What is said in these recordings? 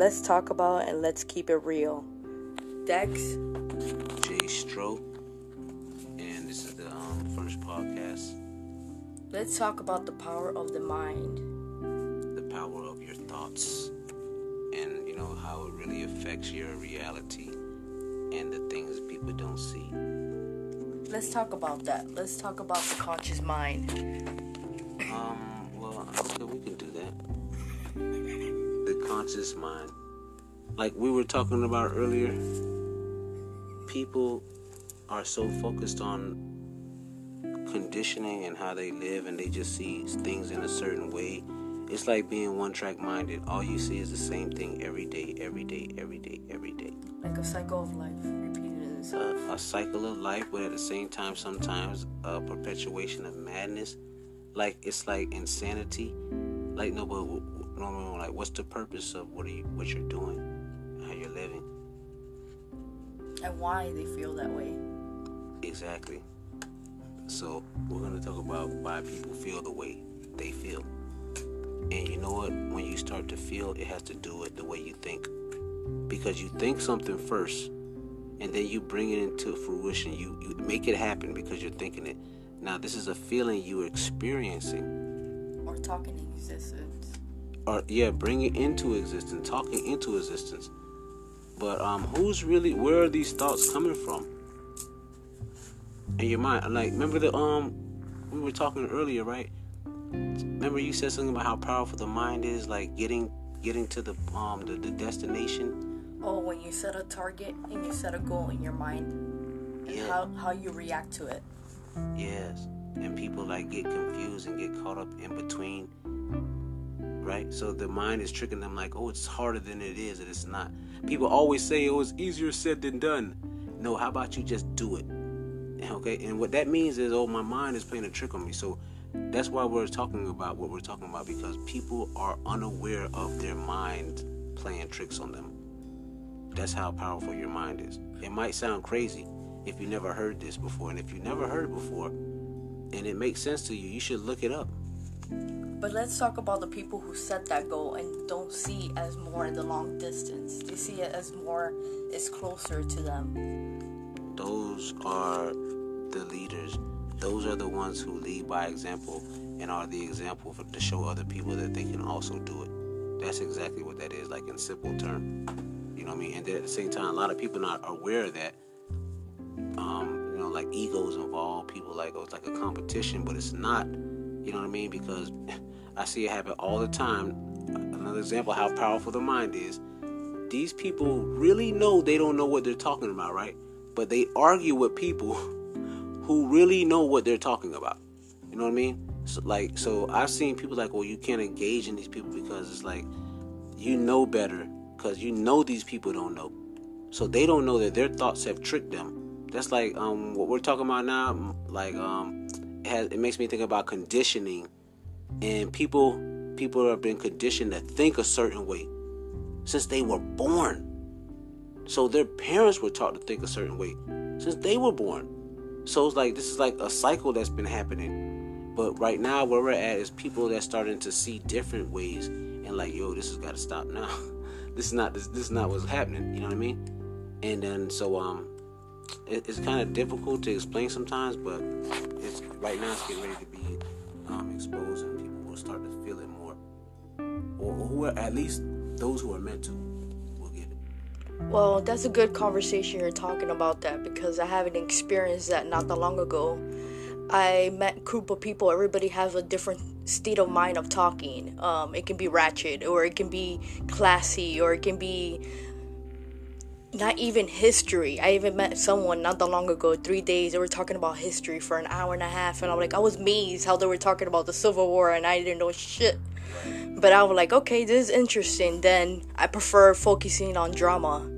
let's talk about and let's keep it real. Dex, Jay Stro, and this is the um, first podcast. let's talk about the power of the mind. The power of your thoughts, and you know how it really affects your reality and the things people don't see. Let's talk about that. Let's talk about the conscious mind. Um, well, okay, we can do that. Conscious mind, like we were talking about earlier, people are so focused on conditioning and how they live, and they just see things in a certain way. It's like being one track minded. All you see is the same thing every day, every day, every day, every day. Like a cycle of life repeating itself. a, a cycle of life, but at the same time, sometimes a perpetuation of madness. Like it's like insanity. Like no, but like what's the purpose of what are you, what you're doing, how you're living? and why they feel that way. Exactly. So we're gonna talk about why people feel the way they feel. And you know what? When you start to feel, it has to do with the way you think. Because you think something first, and then you bring it into fruition. You, you make it happen because you're thinking it. Now, this is a feeling you're experiencing. Or talking in existence. Or, yeah, bring it into existence, talking into existence. But um, who's really, where are these thoughts coming from? In your mind. Like, remember the, um, we were talking earlier, right? Remember you said something about how powerful the mind is, like getting getting to the um the, the destination. Oh, when you set a target and you set a goal in your mind, and Yeah. how, how you react to it. Yes. And people like get confused and get caught up in between. Right? So the mind is tricking them like, oh, it's harder than it is, and it's not. People always say, oh, it's easier said than done. No, how about you just do it? Okay? And what that means is, oh, my mind is playing a trick on me. So that's why we're talking about what we're talking about because people are unaware of their mind playing tricks on them. That's how powerful your mind is. It might sound crazy if you never heard this before, and if you never heard it before, and it makes sense to you, you should look it up. But let's talk about the people who set that goal and don't see as more in the long distance. They see it as more is closer to them. Those are the leaders. Those are the ones who lead by example and are the example for, to show other people that they can also do it. That's exactly what that is, like in simple term. You know what I mean? And then at the same time, a lot of people not aware of that. Um, you know, like egos involved. People like oh, it's like a competition, but it's not. You know what I mean? Because I see it happen all the time. Another example how powerful the mind is. These people really know they don't know what they're talking about, right? But they argue with people who really know what they're talking about. You know what I mean? So, like, so I've seen people like, well, you can't engage in these people because it's like you know better because you know these people don't know. So they don't know that their thoughts have tricked them. That's like um, what we're talking about now. Like um, has, it makes me think about conditioning, and people people have been conditioned to think a certain way since they were born. So their parents were taught to think a certain way since they were born. So it's like this is like a cycle that's been happening. But right now where we're at is people that's starting to see different ways and like, yo, this has got to stop now. this is not this, this is not what's happening. You know what I mean? And then so um, it, it's kind of difficult to explain sometimes, but it's right now it's getting ready to be um, exposed and people will start to feel it more, or who are at least those who are meant to will get it. Well, that's a good conversation you're talking about that because I haven't experienced that not that long ago. I met a group of people. Everybody has a different state of mind of talking. Um, it can be ratchet, or it can be classy, or it can be not even history. I even met someone not that long ago, three days. They were talking about history for an hour and a half, and I'm like, I was amazed how they were talking about the Civil War, and I didn't know shit. But I was like, okay, this is interesting. Then I prefer focusing on drama.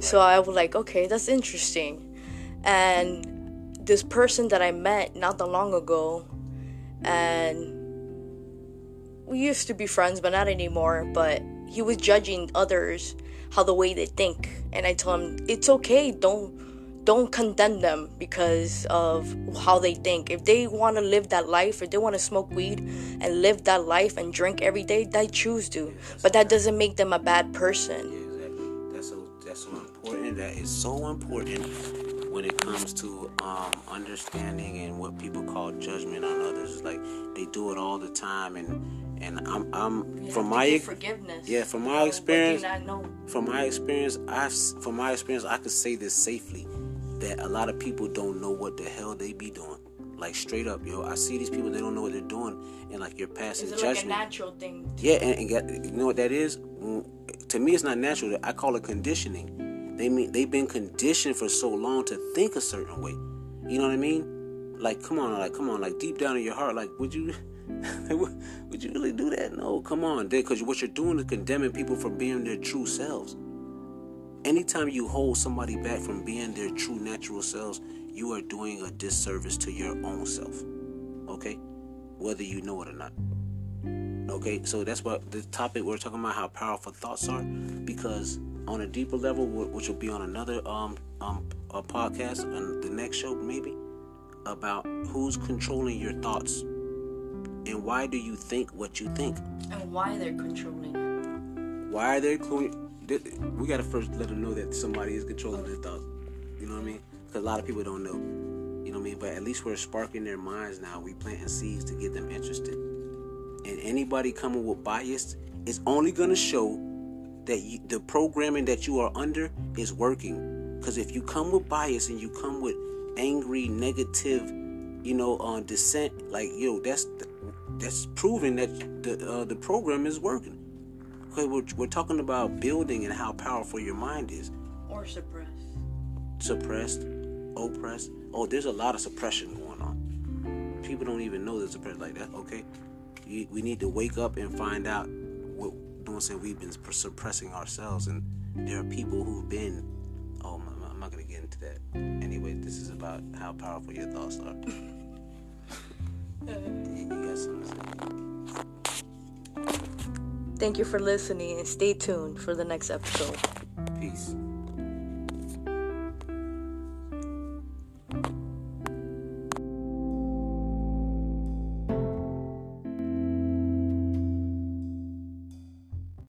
So I was like, okay, that's interesting. And this person that I met not that long ago, and we used to be friends, but not anymore. But he was judging others how the way they think, and I tell them it's okay. Don't don't condemn them because of how they think. If they want to live that life, if they want to smoke weed and live that life and drink every day, they choose to. But that doesn't make them a bad person. Yeah, exactly. That's so that's so important. That is so important when it comes to um, understanding and what people call judgment on others. Like they do it all the time, and and I'm I'm from my forgiveness. Yeah, from my experience. From my experience, I from my experience, I could say this safely that a lot of people don't know what the hell they be doing. Like straight up, yo, I see these people they don't know what they're doing, and like you're passing it's judgment. Like a natural thing. Yeah, and, and get, you know what that is? To me, it's not natural. I call it conditioning. They mean they've been conditioned for so long to think a certain way. You know what I mean? Like, come on, like, come on, like deep down in your heart, like, would you? would you really do that? No, come on, because what you're doing is condemning people for being their true selves. Anytime you hold somebody back from being their true natural selves, you are doing a disservice to your own self. Okay? Whether you know it or not. Okay, so that's what the topic we're talking about how powerful thoughts are because on a deeper level, which will be on another um um podcast and the next show maybe about who's controlling your thoughts and why do you think what you think and why they're controlling why are they controlling we gotta first let them know that somebody is controlling their thoughts. You know what I mean? Because a lot of people don't know. You know what I mean? But at least we're sparking their minds now. We planting seeds to get them interested. And anybody coming with bias is only gonna show that you, the programming that you are under is working. Because if you come with bias and you come with angry, negative, you know, on uh, dissent, like yo, that's that's proving that the uh, the program is working. Okay, we're, we're talking about building and how powerful your mind is. Or suppressed. Suppressed, oppressed. Oh, there's a lot of suppression going on. People don't even know there's suppression like that. Okay, we, we need to wake up and find out what. Don't say we've been suppressing ourselves, and there are people who've been. Oh, I'm not gonna get into that. Anyway, this is about how powerful your thoughts are. Thank you for listening and stay tuned for the next episode. Peace.